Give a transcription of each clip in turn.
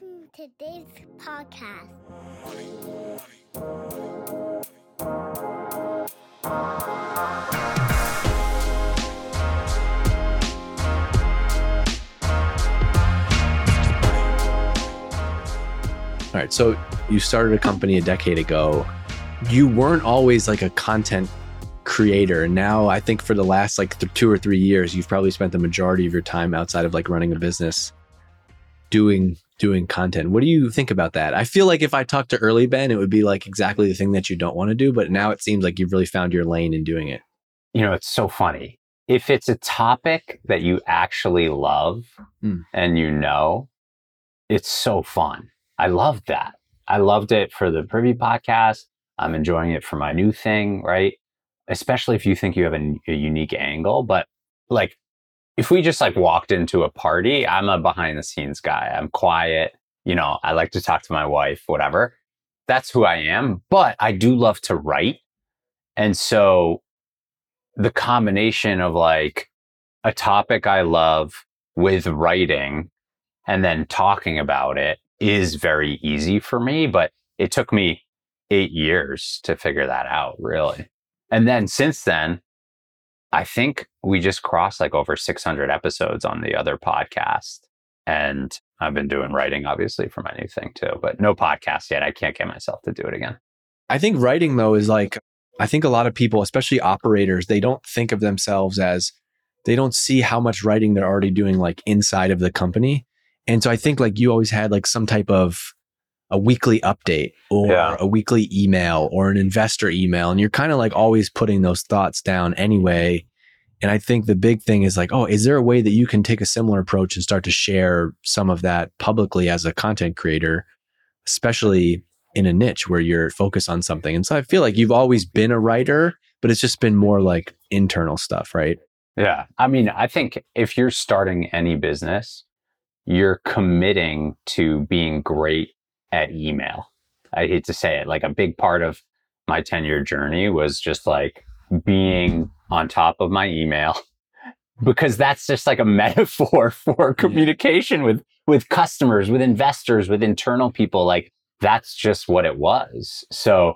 listening to Dave's podcast. All right. So you started a company a decade ago. You weren't always like a content creator. Now, I think for the last like th- two or three years, you've probably spent the majority of your time outside of like running a business doing doing content. What do you think about that? I feel like if I talked to early Ben, it would be like exactly the thing that you don't want to do. But now it seems like you've really found your lane in doing it. You know, it's so funny. If it's a topic that you actually love Mm. and you know, it's so fun. I loved that. I loved it for the Privy podcast. I'm enjoying it for my new thing, right? Especially if you think you have a, a unique angle. But like, if we just like walked into a party, I'm a behind the scenes guy. I'm quiet. You know, I like to talk to my wife, whatever. That's who I am. But I do love to write. And so the combination of like a topic I love with writing and then talking about it is very easy for me. But it took me eight years to figure that out, really. And then since then, I think we just crossed like over 600 episodes on the other podcast. And I've been doing writing, obviously, for my new thing too, but no podcast yet. I can't get myself to do it again. I think writing though is like I think a lot of people, especially operators, they don't think of themselves as they don't see how much writing they're already doing like inside of the company. And so I think like you always had like some type of a weekly update or Yeah. a weekly email or an investor email and you're kind of like always putting those thoughts down anyway. And I think the big thing is like, oh, is there a way that you can take a similar approach and start to share some of that publicly as a content creator, especially in a niche where you're focused on something. And so I feel like you've always been a writer, but it's just been more like internal stuff, right? Yeah. I mean, I think if you're starting any business, you're committing to being great at email. I hate to say it, like a big part of my 10 year journey was just like being on top of my email because that's just like a metaphor for communication with with customers, with investors, with internal people like that's just what it was. So,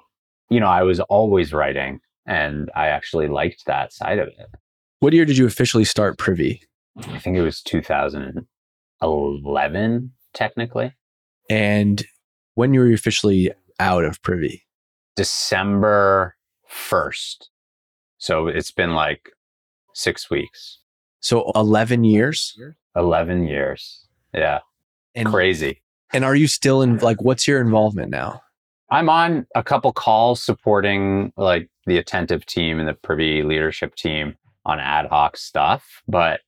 you know, I was always writing and I actually liked that side of it. What year did you officially start Privy? I think it was 2011, technically. And when you were officially out of Privy? December 1st. So it's been like six weeks, So 11 years? 11 years. Yeah. And, Crazy. and are you still in, like, what's your involvement now? I'm on a couple calls supporting like the attentive team and the privy leadership team on ad hoc stuff, but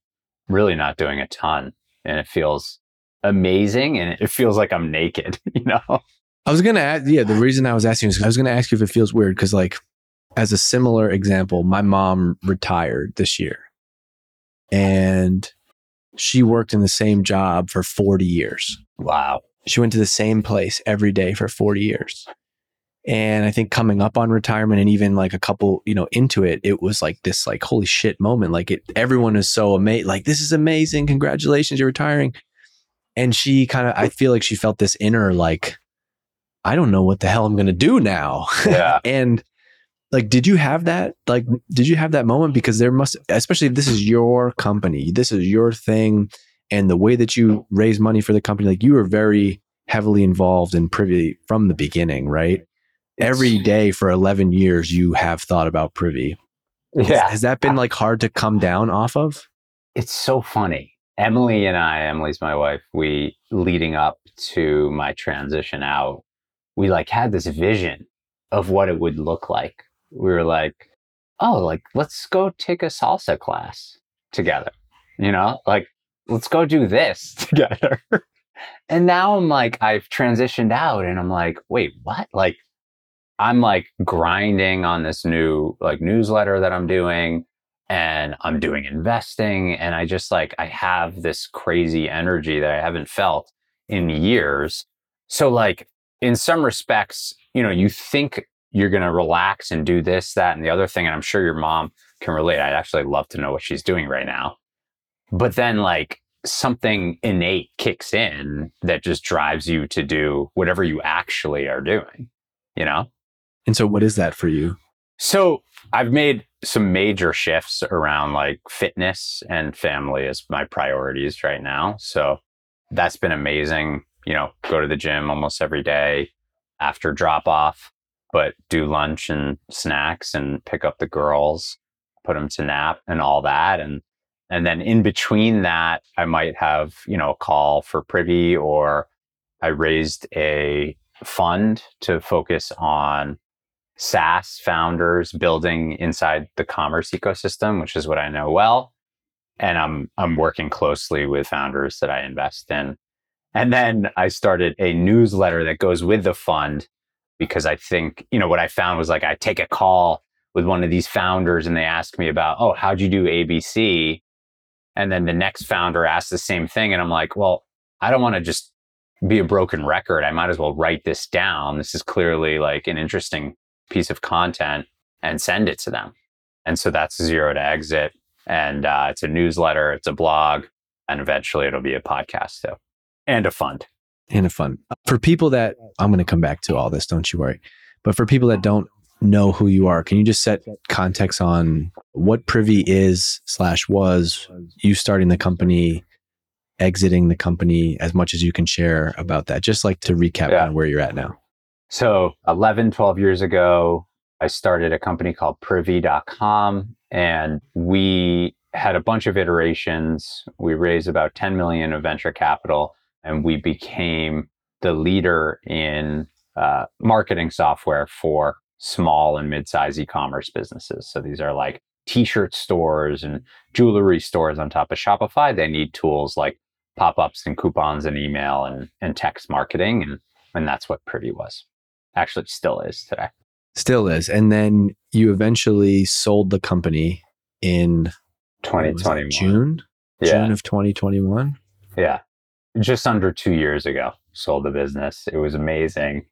really not doing a ton. And it feels amazing and it feels like I'm naked, you know? I was gonna ask, yeah. The reason I was asking is I was gonna ask you if it feels weird because, like, as a similar example, my mom retired this year, and she worked in the same job for forty years. Wow. She went to the same place every day for forty years, and I think coming up on retirement and even like a couple, you know, into it, it was like this like holy shit moment. Like it, everyone is so amazed. Like this is amazing. Congratulations, you're retiring. And she kind of, I feel like she felt this inner like. I don't know what the hell I'm going to do now. Yeah. and like, did you have that? Like, did you have that moment? Because there must, especially if this is your company, this is your thing, and the way that you raise money for the company, like you were very heavily involved and privy from the beginning, right? Every day for 11 years, you have thought about privy. Has- Yeah. Has that been like hard to come down off of? it's so funny. Emily and I, Emily's my wife, we leading up to my transition out, we like had this vision of what it would look like. We were like, oh, like let's go take a salsa class together. You know, like let's go do this together. and now I'm like, I've transitioned out and I'm like, wait, what? Like I'm like grinding on this new like newsletter that I'm doing and I'm doing investing and I just like I have this crazy energy that I haven't felt in years. So like in some respects, you know, you think you're going to relax and do this that and the other thing and I'm sure your mom can relate. I'd actually love to know what she's doing right now. But then like something innate kicks in that just drives you to do whatever you actually are doing, you know? And so, what is that for you? So, I've made some major shifts around like fitness and family as my priorities right now. So, that's been amazing. You know, go to the gym almost every day after drop off, but do lunch and snacks and pick up the girls, put them to nap and all that. And and then in between that, I might have, you know, a call for privy or I raised a fund to focus on SaaS founders building inside the commerce ecosystem, which is what I know well. And I'm I'm working closely with founders that I invest in. And then I started a newsletter that goes with the fund because I think, you know, what I found was like I take a call with one of these founders and they ask me about, oh, how'd you do ABC? And then the next founder asks the same thing. And I'm like, well, I don't want to just be a broken record. I might as well write this down. This is clearly like an interesting piece of content and send it to them. And so that's zero to exit. And uh, it's a newsletter, it's a blog, and eventually it'll be a podcast too, and a fund. And a fun. For people that I'm going to come back to all this, don't you worry. But for people that don't know who you are, can you just set context on what Privy is slash was, you starting the company, exiting the company, as much as you can share about that? Just like to recap Yeah. on where you're at now. So 11, 12 years ago, I started a company called privy.com and we had a bunch of iterations. We raised about 10 million of venture capital and we became the leader in uh, marketing software for small and mid-sized e-commerce businesses. So these are like t-shirt stores and jewelry stores on top of Shopify. They need tools like pop-ups and coupons and email and, and text marketing. And, and that's what Privy was. Actually still is today. Still is. And then you eventually sold the company in that, 2021. June? Yeah. June of 2021. Yeah. Just under two years ago, sold the business. It was amazing.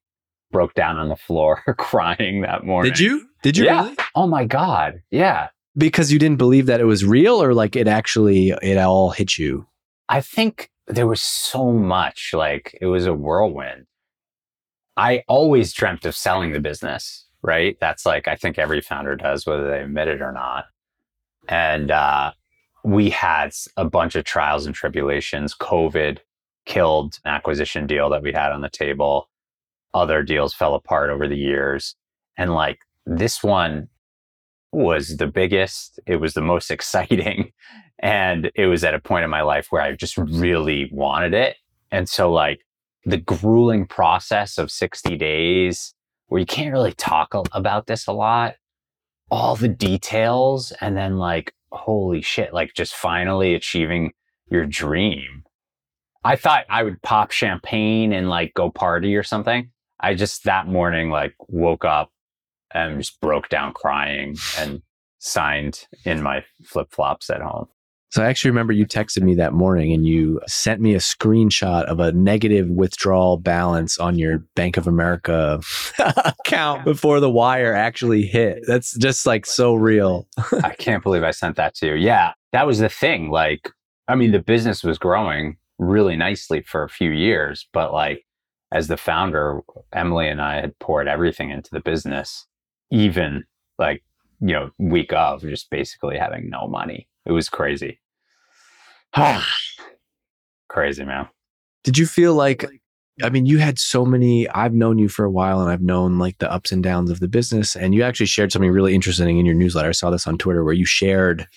Broke down on the floor crying that morning. Did you? Did you Yeah. really? Oh my God. Yeah. Because you didn't believe that it was real or like it actually it all hit you? I think there was so much, like it was a whirlwind. I always dreamt of selling the business, right? That's like, I think every founder does, whether they admit it or not. And uh, we had a bunch of trials and tribulations. COVID killed an acquisition deal that we had on the table. Other deals fell apart over the years. And like this one was the biggest, it was the most exciting. And it was at a point in my life where I just really wanted it. And so, like, the grueling process of 60 days where you can't really talk about this a lot, all the details, and then, like, holy shit, like, just finally achieving your dream. I thought I would pop champagne and, like, go party or something. I just that morning, like, woke up and just broke down crying and signed in my flip flops at home. So I actually remember you texted me that morning and you sent me a screenshot of a negative withdrawal balance on your Bank of America account before the wire actually hit. That's just like so real. I can't believe I sent that to you. Yeah, that was the thing. Like, I mean, the business was growing really nicely for a few years, but like, as the founder, Emily and I had poured everything into the business, even like, you know, week of just basically having no money. It was crazy. crazy, man. Did you feel like I mean, you had so many. I've known you for a while and I've known like the ups and downs of the business. And you actually shared something really interesting in your newsletter. I saw this on Twitter where you shared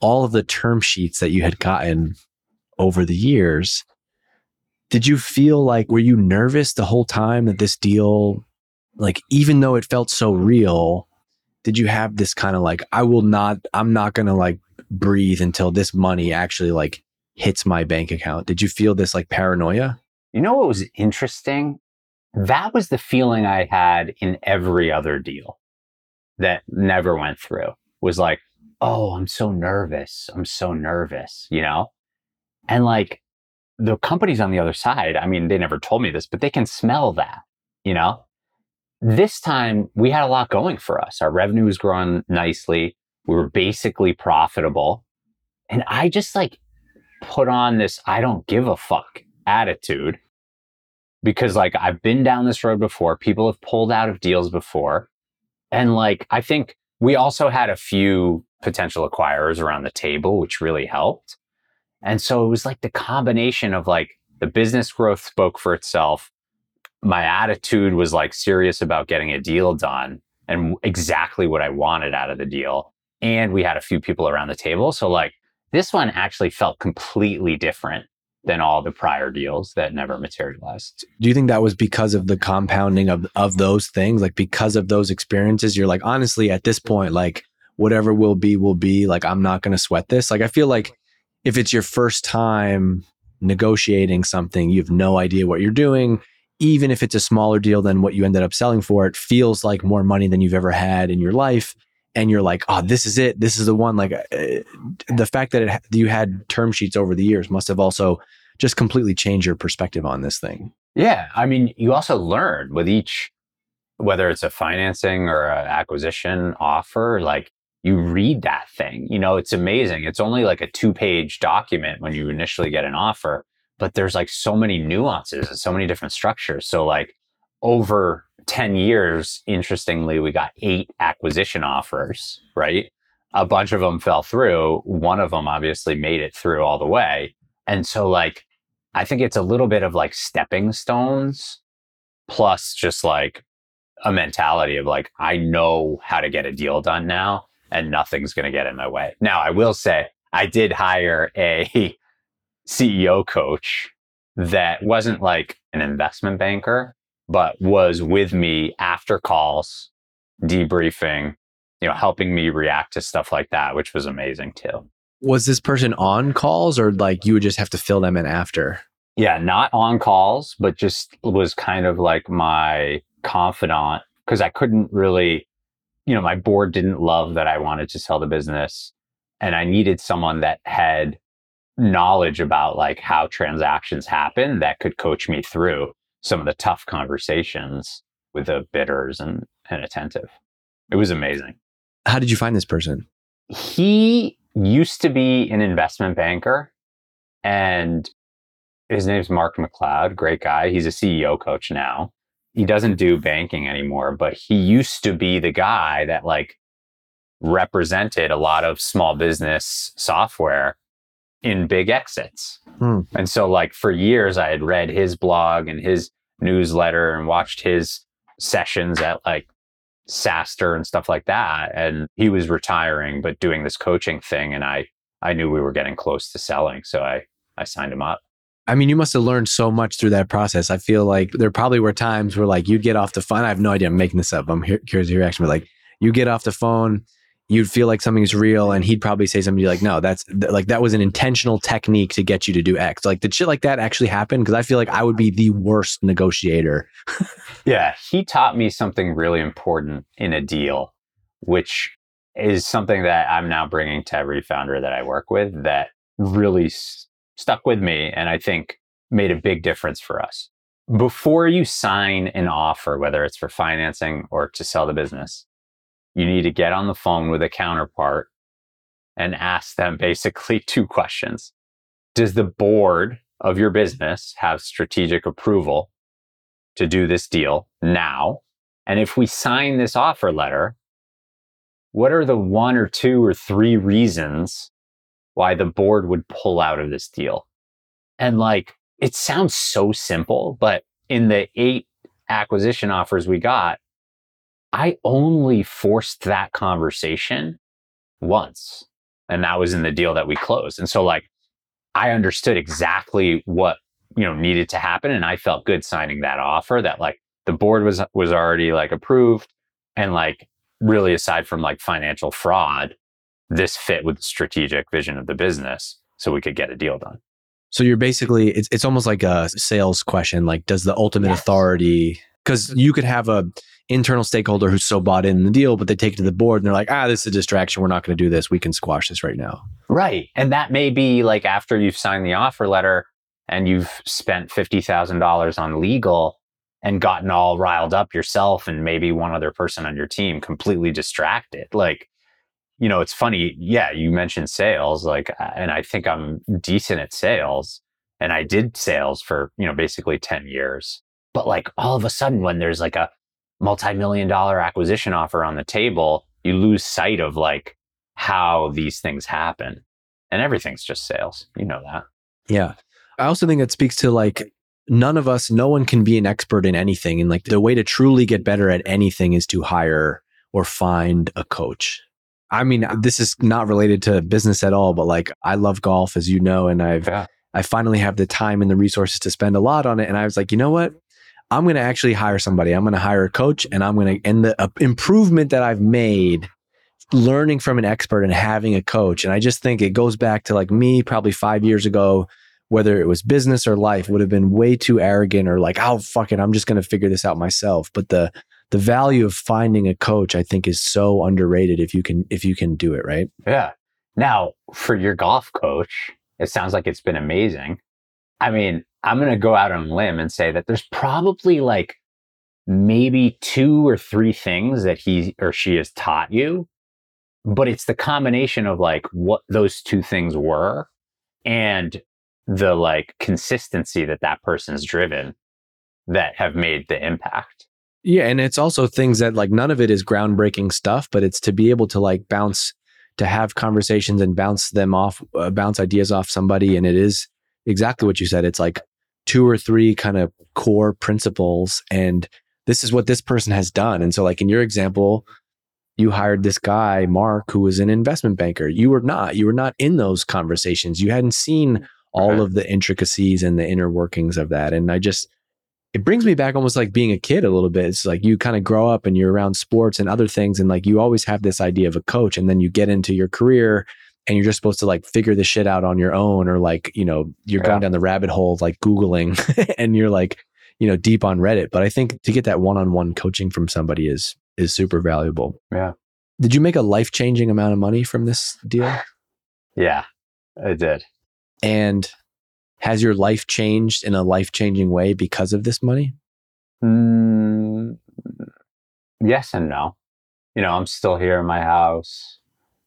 all of the term sheets that you had gotten over the years. Did you feel like, were you nervous the whole time that this deal, like, even though it felt so real, did you have this kind of like, I will not, I'm not going to like breathe until this money actually like hits my bank account? Did you feel this like paranoia? You know what was interesting? That was the feeling I had in every other deal that never went through. Was like, oh, I'm so nervous. I'm so nervous, you know? And like the companies on the other side, I mean, they never told me this, but they can smell that, you know? This time we had a lot going for us. Our revenue was growing nicely. We were basically profitable. And I just like put on this I don't give a fuck attitude because like I've been down this road before. People have pulled out of deals before. And like I think we also had a few potential acquirers around the table, which really helped. And so it was like the combination of like the business growth spoke for itself. My attitude was like serious about getting a deal done and exactly what I wanted out of the deal. And we had a few people around the table. So like this one actually felt completely different than all the prior deals that never materialized. Do you think that was because of the compounding of of those things? Like because of those experiences, you're like, honestly, at this point, like whatever will be, will be. Like I'm not gonna sweat this. Like I feel like if it's your first time negotiating something, you have no idea what you're doing. Even if it's a smaller deal than what you ended up selling for, it feels like more money than you've ever had in your life. And you're like, oh, this is it. This is the one. Like uh, the fact that it, you had term sheets over the years must have also just completely changed your perspective on this thing. Yeah. I mean, you also learn with each, whether it's a financing or an acquisition offer, like you read that thing. You know, it's amazing. It's only like a two page document when you initially get an offer, but there's like so many nuances and so many different structures. So, like, over 10 years, interestingly, we got eight acquisition offers, right? A bunch of them fell through. One of them obviously made it through all the way. And so, like, I think it's a little bit of like stepping stones plus just like a mentality of like, I know how to get a deal done now and nothing's going to get in my way. Now, I will say I did hire a CEO coach that wasn't like an investment banker, but was with me after calls, debriefing, you know, helping me react to stuff like that, which was amazing too. Was this person on calls or like you would just have to fill them in after? Yeah, not on calls, but just was kind of like my confidant because I couldn't really you know, my board didn't love that I wanted to sell the business and I needed someone that had knowledge about like how transactions happen that could coach me through some of the tough conversations with the bidders and, and attentive. It was amazing. How did you find this person? He used to be an investment banker and his name's Mark MacLeod, great guy. He's a CEO coach now he doesn't do banking anymore, but he used to be the guy that like represented a lot of small business software in big exits. Hmm. And so like for years I had read his blog and his newsletter and watched his sessions at like SaaStr and stuff like that. And he was retiring, but doing this coaching thing. And I, I knew we were getting close to selling. So I, I signed him up. I mean, you must have learned so much through that process. I feel like there probably were times where like you'd get off the phone. I have no idea. I'm making this up. I'm curious your reaction. But like you get off the phone, you'd feel like something's real, and he'd probably say something like, "No, that's like that was an intentional technique to get you to do X." Like did shit like that actually happen? Because I feel like I would be the worst negotiator. yeah, he taught me something really important in a deal, which is something that I'm now bringing to every founder that I work with. That really stuck with me and I think made a big difference for us. Before you sign an offer, whether it's for financing or to sell the business, you need to get on the phone with a counterpart and ask them basically two questions. Does the board of your business have strategic approval to do this deal now? And if we sign this offer letter, what are the one or two or three reasons why the board would pull out of this deal. And like, it sounds so simple, but in the eight acquisition offers we got, I only forced that conversation once. And that was in the deal that we closed. And so like, I understood exactly what, you know, needed to happen. And I felt good signing that offer that like the board was, was already like approved. And like, really aside from like financial fraud, this fit with the strategic vision of the business so we could get a deal done. So you're basically it's it's almost like a sales question like does the ultimate yes. authority cuz you could have a internal stakeholder who's so bought in the deal but they take it to the board and they're like ah this is a distraction we're not going to do this we can squash this right now. Right. And that may be like after you've signed the offer letter and you've spent $50,000 on legal and gotten all riled up yourself and maybe one other person on your team completely distracted. Like you know, it's funny. Yeah, you mentioned sales, like, and I think I'm decent at sales. And I did sales for, you know, basically 10 years. But like all of a sudden, when there's like a multi million dollar acquisition offer on the table, you lose sight of like how these things happen. And everything's just sales. You know that. Yeah. I also think that speaks to like none of us, no one can be an expert in anything. And like the way to truly get better at anything is to hire or find a coach. I mean, this is not related to business at all, but like I love golf, as you know, and I've Yeah. I finally have the time and the resources to spend a lot on it. And I was like, you know what? I'm going to actually hire somebody. I'm going to hire a coach, and I'm going to and the uh, improvement that I've made learning from an expert and having a coach. And I just think it goes back to like me probably five years ago, whether it was business or life, would have been way too arrogant or like, oh fuck it, I'm just going to figure this out myself. But the the value of finding a coach, I think, is so underrated if you can if you can do it right. Yeah. Now, for your golf coach, it sounds like it's been amazing. I mean, I'm going to go out on a limb and say that there's probably like maybe two or three things that he or she has taught you, but it's the combination of like what those two things were and the like consistency that that person's driven that have made the impact. Yeah, and it's also things that like none of it is groundbreaking stuff, but it's to be able to like bounce to have conversations and bounce them off uh, bounce ideas off somebody and it is exactly what you said. It's like two or three kind of core principles and this is what this person has done. And so like in your example, you hired this guy, Mark, who was an investment banker. You were not. You were not in those conversations. You hadn't seen all Right. of the intricacies and the inner workings of that. And I just it brings me back almost like being a kid a little bit. It's like you kind of grow up and you're around sports and other things, and like you always have this idea of a coach, and then you get into your career and you're just supposed to like figure the shit out on your own, or like, you know, you're Yeah. going down the rabbit hole like Googling and you're like, you know, deep on Reddit. But I think to get that one on one coaching from somebody is is super valuable. Yeah. Did you make a life changing amount of money from this deal? Yeah, I did. And has your life changed in a life changing way because of this money? Mm, yes and no. You know, I'm still here in my house.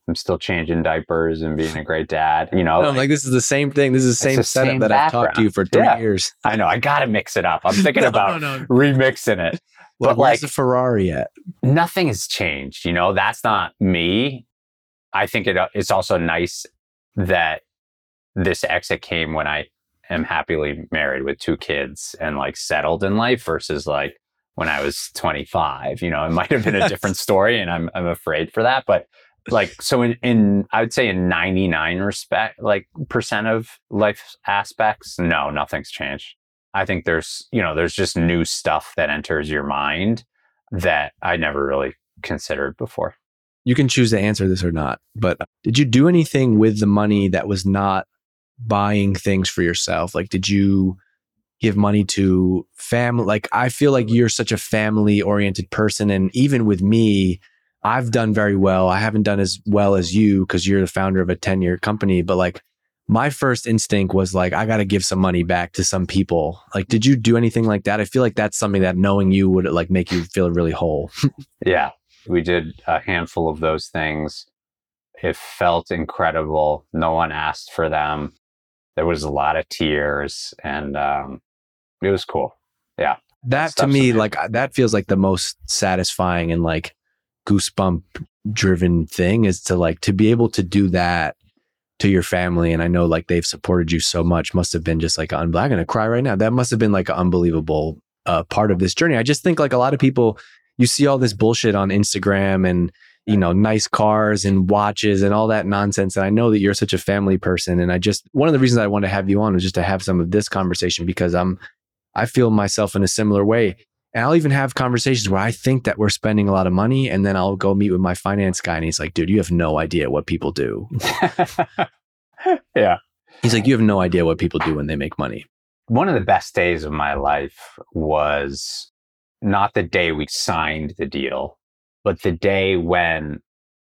I'm still changing diapers and being a great dad. You know, No, I'm like, this is the same thing. This is the same the setup same that I've talked to you for three Yeah. years. I know I got to mix it up. I'm thinking No, about no, remixing it. Like, But where's like- the Ferrari at? Nothing has changed. You know, that's not me. I think it, it's also nice that this exit came when I am happily married with two kids and like settled in life versus like when I was 25. You know, it might have been a different story and I'm I'm afraid for that. But like so in, in I would say in 99 respect like percent of life aspects, no, nothing's changed. I think there's, you know, there's just new stuff that enters your mind that I never really considered before. You can choose to answer this or not. But did you do anything with the money that was not buying things for yourself? Like, did you give money to family? Like, I feel like you're such a family oriented person. And even with me, I've done very well. I haven't done as well as you because you're the founder of a 10 year company. But like, my first instinct was like, I got to give some money back to some people. Like, did you do anything like that? I feel like that's something that knowing you would like make you feel really whole. Yeah, we did a handful of those things. It felt incredible. No one asked for them. There was a lot of tears, and um, it was cool. Yeah. That to me amazing. like that feels like the most satisfying and like goosebump driven thing is to like to be able to do that to your family and i know like they've supported you so much must have been just like i'm gonna cry right now that must have been like an unbelievable uh, part of this journey i just think like a lot of people you see all this bullshit on instagram and you know nice cars and watches and all that nonsense and i know that you're such a family person and i just one of the reasons i wanted to have you on was just to have some of this conversation because i'm I feel myself in a similar way. And I'll even have conversations where I think that we're spending a lot of money. And then I'll go meet with my finance guy and he's like, dude, you have no idea what people do. yeah. He's like, you have no idea what people do when they make money. One of the best days of my life was not the day we signed the deal, but the day when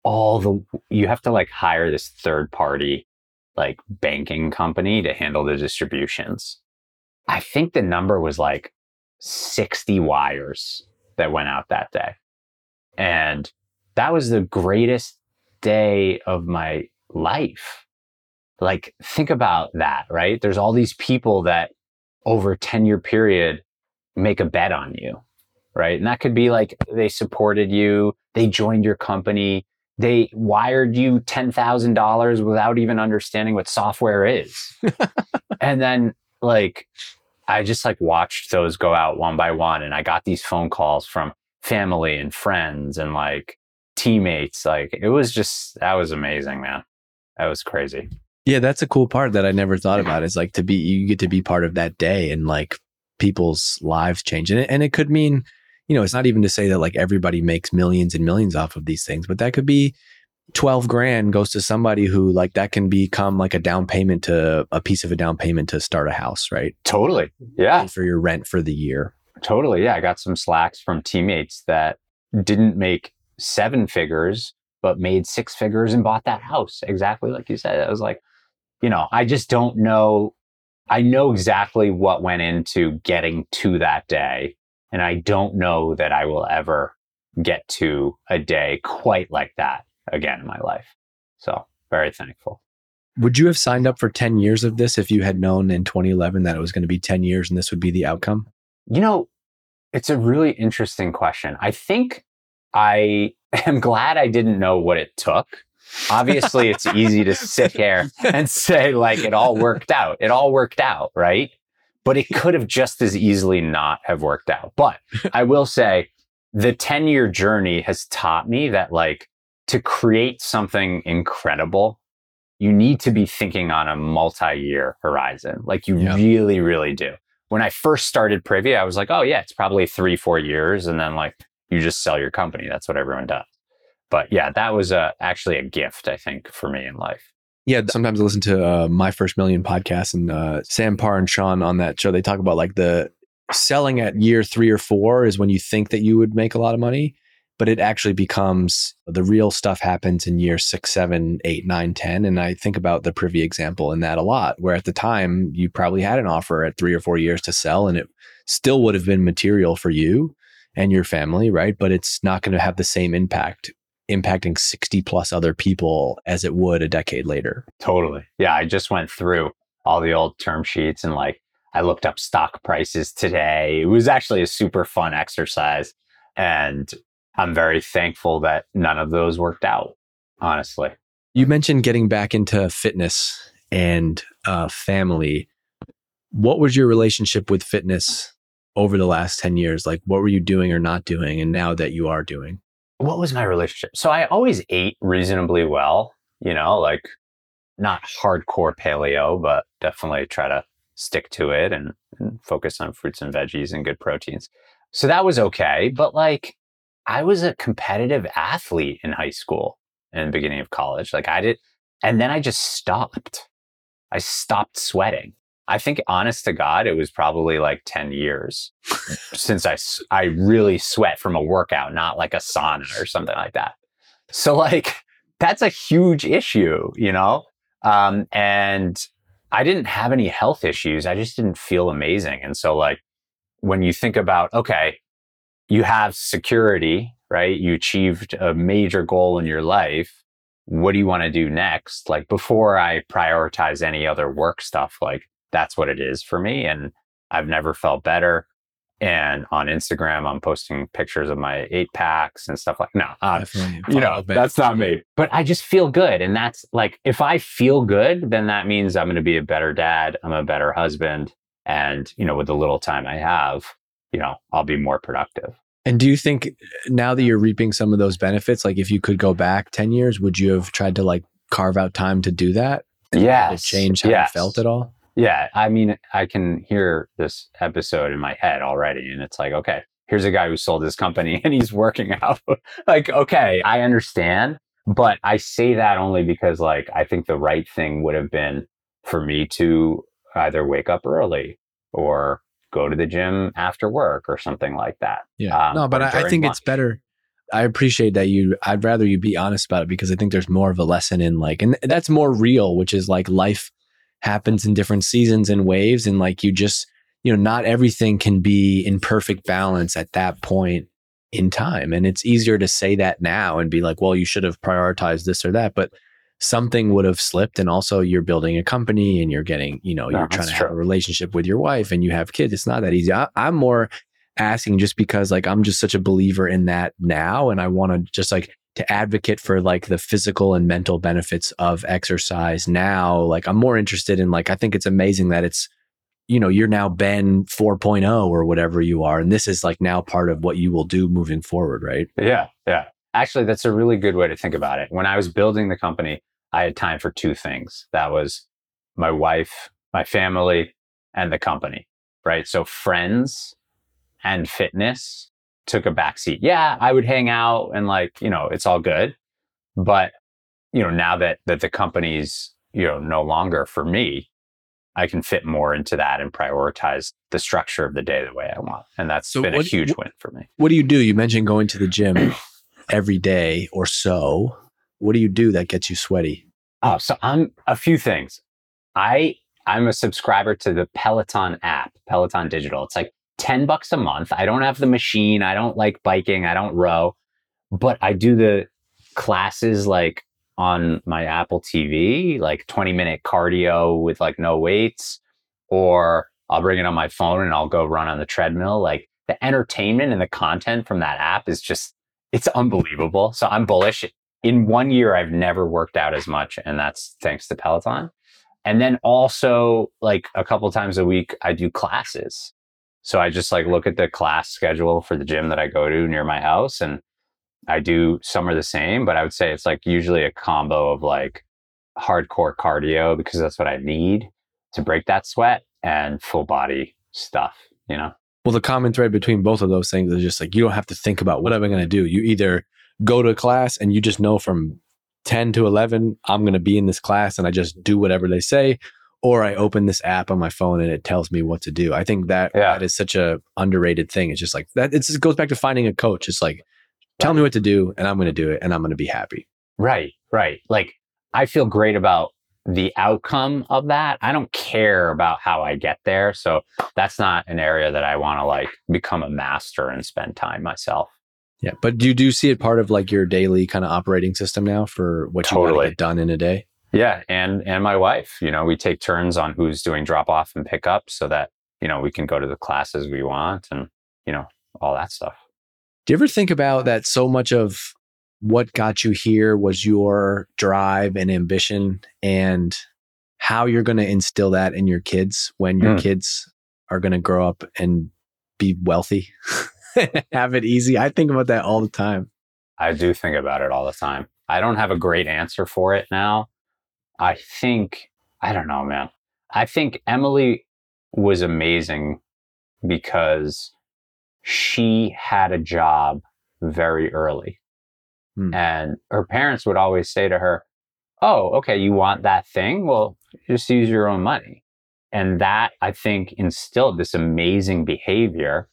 all the you have to like hire this third party like banking company to handle the distributions. I think the number was like 60 wires that went out that day. And that was the greatest day of my life. Like, think about that, right? There's all these people that over a 10 year period make a bet on you, right? And that could be like they supported you, they joined your company, they wired you $10,000 without even understanding what software is. and then, like, I just like watched those go out one by one. And I got these phone calls from family and friends and like teammates. Like, it was just, that was amazing, man. That was crazy. Yeah, that's a cool part that I never thought about is like to be, you get to be part of that day and like people's lives change. And it, and it could mean, you know, it's not even to say that like everybody makes millions and millions off of these things, but that could be 12 grand goes to somebody who like that can become like a down payment to a piece of a down payment to start a house, right? Totally. Yeah. For your rent for the year. Totally. Yeah. I got some slacks from teammates that didn't make seven figures, but made six figures and bought that house. Exactly like you said. I was like, you know, I just don't know. I know exactly what went into getting to that day. And I don't know that I will ever get to a day quite like that again in my life. So, very thankful. Would you have signed up for 10 years of this if you had known in 2011 that it was going to be 10 years and this would be the outcome? You know, it's a really interesting question. I think I am glad I didn't know what it took Obviously, it's easy to sit here and say, like, it all worked out. It all worked out, right? But it could have just as easily not have worked out. But I will say the 10 year journey has taught me that, like, to create something incredible, you need to be thinking on a multi year horizon. Like, you yep. really, really do. When I first started Privy, I was like, oh, yeah, it's probably three, four years. And then, like, you just sell your company. That's what everyone does but yeah, that was a, actually a gift, I think, for me in life. Yeah, sometimes I listen to uh, my first million podcast and uh, Sam Parr and Sean on that show. They talk about like the selling at year three or four is when you think that you would make a lot of money, but it actually becomes the real stuff happens in year six, seven, eight, nine, ten. And I think about the Privy example in that a lot, where at the time you probably had an offer at three or four years to sell, and it still would have been material for you and your family, right? But it's not going to have the same impact impacting 60 plus other people as it would a decade later. Totally. Yeah. I just went through all the old term sheets and like I looked up stock prices today. It was actually a super fun exercise. And I'm very thankful that none of those worked out, honestly. You mentioned getting back into fitness and uh, family. What was your relationship with fitness over the last 10 years? Like, what were you doing or not doing? And now that you are doing? What was my relationship? So I always ate reasonably well, you know, like not hardcore paleo, but definitely try to stick to it and, and, focus on fruits and veggies and good proteins. So that was okay. But like I was a competitive athlete in high school and the beginning of college. Like I did, and then I just stopped. I stopped sweating. I think honest to God, it was probably like 10 years since I, I really sweat from a workout, not like a sauna or something like that. So like, that's a huge issue, you know? Um, and I didn't have any health issues. I just didn't feel amazing. And so like, when you think about, okay, you have security, right? You achieved a major goal in your life. What do you want to do next? Like before I prioritize any other work stuff, like that's what it is for me. And I've never felt better. And on Instagram, I'm posting pictures of my eight packs and stuff like. No, uh, you know that's not me. But I just feel good, and that's like if I feel good, then that means I'm going to be a better dad. I'm a better husband, and you know, with the little time I have, you know, I'll be more productive. And do you think now that you're reaping some of those benefits, like if you could go back 10 years, would you have tried to like carve out time to do that? Yeah. To change how yes. you felt at all? Yeah, I mean, I can hear this episode in my head already, and it's like, okay, here's a guy who sold his company and he's working out. like, okay, I understand, but I say that only because, like, I think the right thing would have been for me to either wake up early or go to the gym after work or something like that. Yeah, um, no, but I, I think lunch. it's better. I appreciate that you. I'd rather you be honest about it because I think there's more of a lesson in like, and that's more real, which is like life happens in different seasons and waves and like you just you know not everything can be in perfect balance at that point in time. And it's easier to say that now and be like, well, you should have prioritized this or that. But something would have slipped. And also, you're building a company and you're getting, you know, you're trying to true. have a relationship with your wife and you have kids. It's not that easy. I, I'm more asking just because, like, I'm just such a believer in that now. And I want to just like, to advocate for like the physical and mental benefits of exercise now like i'm more interested in like i think it's amazing that it's you know you're now ben 4.0 or whatever you are and this is like now part of what you will do moving forward right Yeah, yeah. Actually, that's a really good way to think about it. When I was building the company, I had time for two things. That was my wife, my family, and the company, right? So friends and fitness took a backseat. Yeah, I would hang out and like, you know, it's all good. But, you know, now that that the company's, you know, no longer for me, I can fit more into that and prioritize the structure of the day the way I want. And that's So been a huge win for me. what do you do you mentioned going to the gym every day or so what do you do that gets you sweaty Oh, so I'm a few things. I I'm a subscriber to the Peloton app, Peloton Digital. It's like 10 bucks a month. I don't have the machine. I don't like biking. I don't row, but I do the classes like on my Apple TV, like 20 minute cardio with like no weights, or I'll bring it on my phone and I'll go run on the treadmill. Like the entertainment and the content from that app is just, it's unbelievable. So I'm bullish in one year i've never worked out as much and that's thanks to peloton and then also like a couple times a week i do classes so i just like look at the class schedule for the gym that i go to near my house and i do some are the same but i would say it's like usually a combo of like hardcore cardio because that's what i need to break that sweat and full body stuff you know? Well the common thread between both of those things is just like you don't have to think about what am i going to do? You either go to a class and you just know from 10 to 11 i'm going to be in this class and i just do whatever they say or i open this app on my phone and it tells me what to do i think that Yeah. that is such a underrated thing it's just like that it's, it goes back to finding a coach it's like tell me what to do and i'm going to do it and i'm going to be happy Right, right. Like I feel great about the outcome of that. I don't care about how I get there. So that's not an area that I want to like become a master and spend time myself. yeah but do you do see it part of like your daily kind of operating system now for what you want Totally. to get done in a day Yeah, and and my wife, you know, we take turns on who's doing drop off and pick up so that, you know, we can go to the classes we want and, you know, all that stuff. Do you ever think about that so much of what got you here was your drive and ambition and how you're going to instill that in your kids when your Mm. kids are going to grow up and be wealthy, have it easy? I think about that all the time. I do think about it all the time. I don't have a great answer for it now. I think, I don't know, man. I think Emily was amazing because she had a job very early. Hmm. And her parents would always say to her, Oh, okay, you want that thing? Well, just use your own money. And that, I think, instilled this amazing behavior,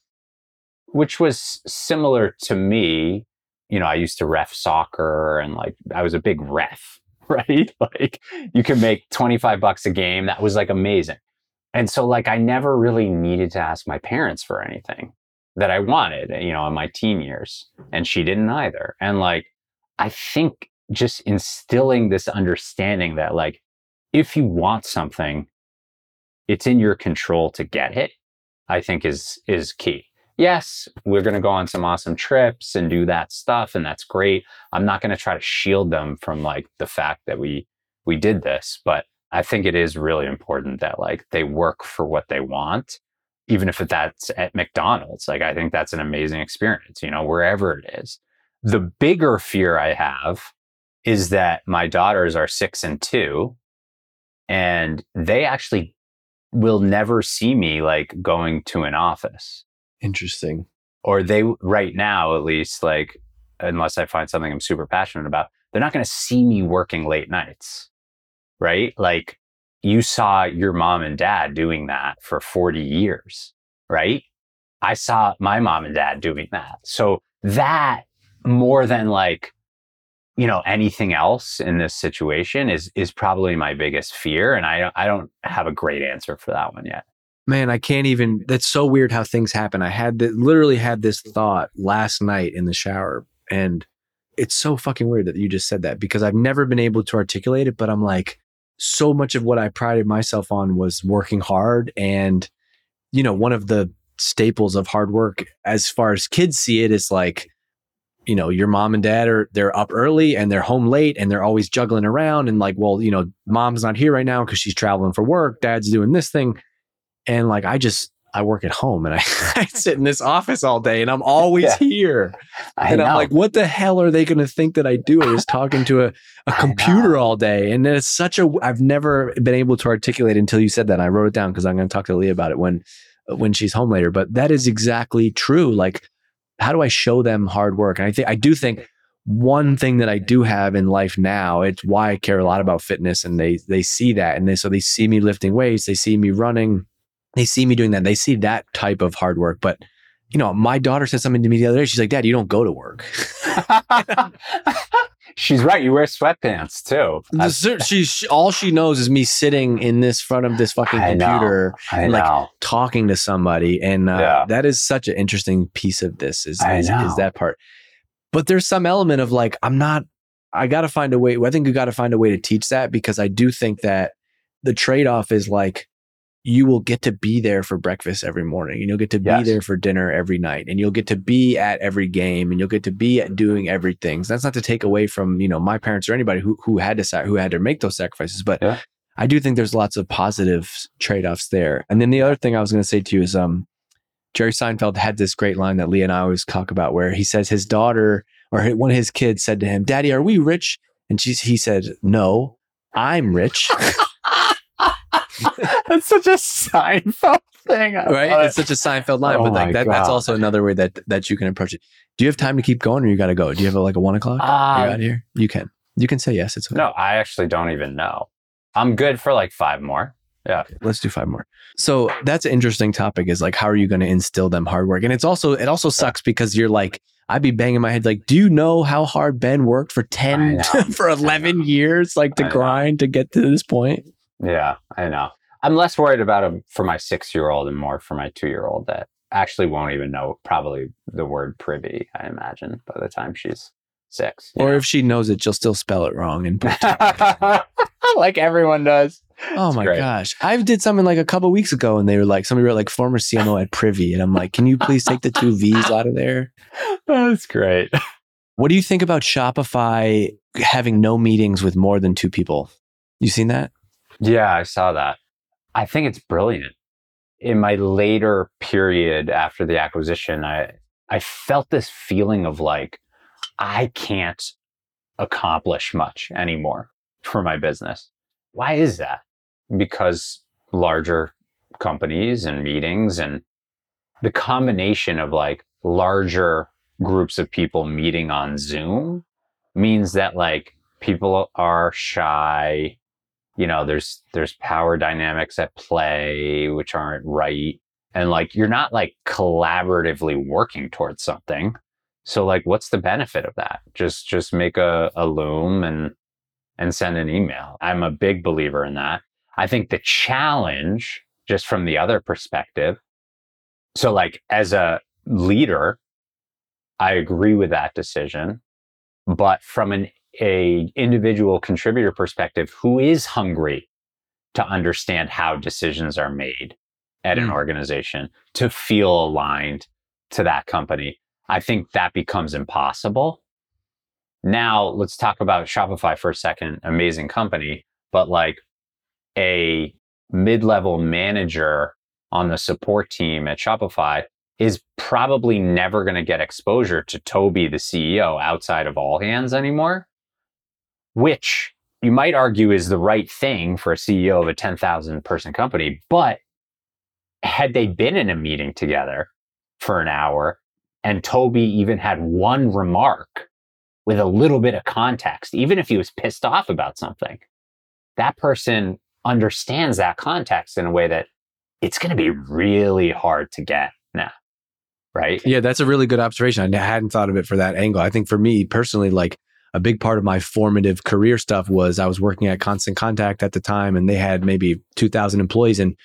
which was similar to me you know, I used to ref soccer and like I was a big ref, right? Like you could make 25 bucks a game. That was like amazing. And so like I never really needed to ask my parents for anything that I wanted, you know, in my teen years. And she didn't either. And like I think just instilling this understanding that like if you want something, it's in your control to get it, I think is is key yes, we're going to go on some awesome trips and do that stuff and that's great. I'm not going to try to shield them from like the fact that we we did this, but I think it is really important that like they work for what they want even if that's at McDonald's. Like I think that's an amazing experience, you know, wherever it is. The bigger fear I have is that my daughters are 6 and 2 and they actually will never see me like going to an office Interesting. or they right now at least like unless i find something i'm super passionate about they're not going to see me working late nights right? Like you saw your mom and dad doing that for 40 years right? I saw my mom and dad doing that. So that more than like you know anything else in this situation is is probably my biggest fear and i don't i don't have a great answer for that one yet man, I can't even. That's so weird how things happen. I had the, literally had this thought last night in the shower, and it's so fucking weird that you just said that because I've never been able to articulate it. But I'm like, so much of what I prided myself on was working hard, and you know, one of the staples of hard work, as far as kids see it, is like you know your mom and dad are they're up early and they're home late and they're always juggling around and like well you know mom's not here right now because she's traveling for work dad's doing this thing and like I just I work at home and I, I sit in this office all day and I'm always yeah. here. I and know. I'm like, what the hell are they going to think that I do? I was talking to a, a computer all day. And it's such a, I've never been able to articulate until you said that. And I wrote it down because I'm going to talk to Leah about it when, when she's home later. But that is exactly true. Like, how do I show them hard work? And I think, I do think one thing that I do have in life now, it's why I care a lot about fitness and they, they see that. And they, so they see me lifting weights, they see me running they see me doing that. They see that type of hard work. But, you know, my daughter said something to me the other day. She's like, Dad, you don't go to work. She's right. You wear sweatpants too. She's she, all she knows is me sitting in this front of this fucking I computer and like talking to somebody. And uh, yeah. that is such an interesting piece of this is, is, is that part. But there's some element of like, I'm not, I got to find a way. I think you got to find a way to teach that because I do think that the trade off is like, you will get to be there for breakfast every morning and you'll get to yes. be there for dinner every night and you'll get to be at every game and you'll get to be at doing everything. So that's not to take away from, you know, my parents or anybody who, who had to, who had to make those sacrifices. But yeah. I do think there's lots of positive trade-offs there. And then the other thing I was going to say to you is, um, Jerry Seinfeld had this great line that Leah and I always talk about where he says his daughter or one of his kids said to him, daddy, are we rich? And she, he said, no, I'm rich. that's such a Seinfeld thing, right? It's such a Seinfeld line, oh but like that, that's also another way that that you can approach it. Do you have time to keep going, or you got to go? Do you have a, like a one o'clock? Uh, you out here? You can. You can say yes. It's okay. no. I actually don't even know. I'm good for like five more. Yeah. Okay, let's do five more. So that's an interesting topic. Is like, how are you going to instill them hard work? And it's also it also sucks because you're like. I'd be banging my head like, do you know how hard Ben worked for 10 for 11 years like to grind to get to this point? Yeah, I know. I'm less worried about him for my six year old and more for my two year old that actually won't even know probably the word privy, I imagine, by the time she's six. Or know? if she knows it, she'll still spell it wrong and like everyone does. Oh my great. gosh. I did something like a couple weeks ago and they were like, somebody wrote like former CMO at Privy. And I'm like, can you please take the two V's out of there? That's great. What do you think about Shopify having no meetings with more than two people? You seen that? Yeah, I saw that. I think it's brilliant. In my later period after the acquisition, I I felt this feeling of like I can't accomplish much anymore for my business. Why is that? Because larger companies and meetings and the combination of like larger groups of people meeting on Zoom means that like people are shy you know there's there's power dynamics at play which aren't right. And like you're not like collaboratively working towards something. So like what's the benefit of that? Just just make a, a loom and and send an email. I'm a big believer in that. I think the challenge just from the other perspective so like as a leader i agree with that decision. But from an a individual contributor perspective who is hungry to understand how decisions are made at mm. an organization to feel aligned to that company. I think that becomes impossible. Now let's talk about shopify for a second. Amazing company but like a mid-level manager on the support team at shopify is probably never going to get exposure to tobi the ceo outside of all hands anymore which you might argue is the right thing for a CEO of a 10,000 person company. But had they been in a meeting together for an hour and Tobi even had one remark with a little bit of context, even if he was pissed off about something, that person understands that context in a way that it's going to be really hard to get now. Right. Yeah, that's a really good observation. I hadn't thought of it for that angle. I think for me personally, like a big part of my formative career stuff was I was working at Constant Contact at the time and they had maybe 2000 employees and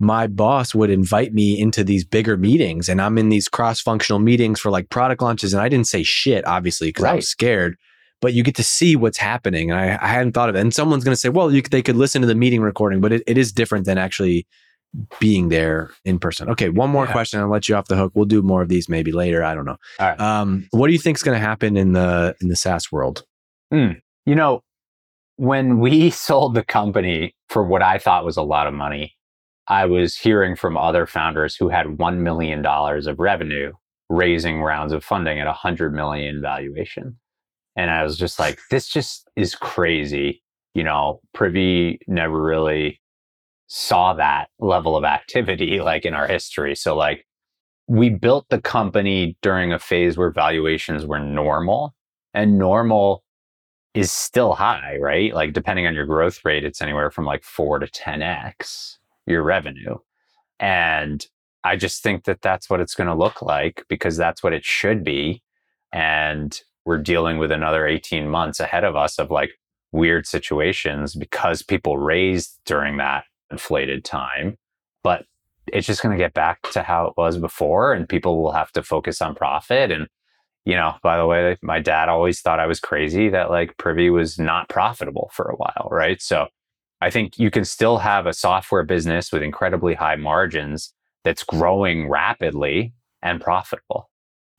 my boss would invite me into these bigger meetings and I'm in these cross functional meetings for like product launches. And I didn't say shit, obviously, because I was scared. But you get to see what's happening. And I, I hadn't thought of it. And someone's going to say, well, you, they could listen to the meeting recording, but it, it is different than actually being there in person. Okay, one more Yeah. question. I'll let you off the hook. We'll do more of these maybe later. I don't know. All right. Um, what do you think is going to happen in the in the SaaS world? You know, when we sold the company for what I thought was a lot of money, I was hearing from other founders who had $1 million of revenue raising rounds of funding at a 100 million valuation. And I was just like, this just is crazy. You know, Privy never really saw that level of activity like in our history. So, like, we built the company during a phase where valuations were normal and normal is still high, right? Like depending on your growth rate, it's anywhere from like four to 10x your revenue. And I just think that that's what it's going to look like because that's what it should be. And we're dealing with another 18 months ahead of us of like weird situations because people raised during that inflated time. But it's just going to get back to how it was before, and people will have to focus on profit. And you know, by the way, my dad always thought I was crazy that like Privy was not profitable for a while, right? So I think you can still have a software business with incredibly high margins that's growing rapidly and profitable.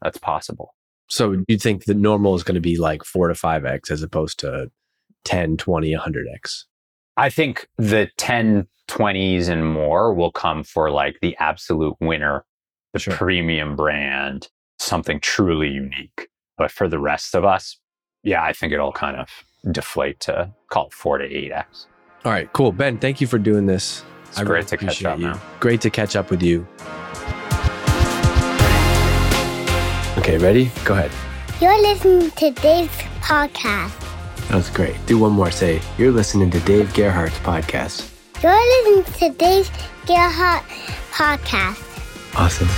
That's possible. So you think the normal is going to be like four to five X as opposed to 10, 20, 100X? I think the 10, 20s and more will come for like the absolute winner, the Sure. premium brand, something truly unique. But for the rest of us, yeah, I think it'll kind of deflate to call it four to eight X. All right, cool. Ben, thank you for doing this. It's I great really to catch up you. now. Great to catch up with you. Okay, ready? Go ahead. You're listening to Dave's podcast. That was great. Do one more. Say, you're listening to Dave Gerhardt's podcast. You're listening to Dave Gerhardt podcast. Awesome.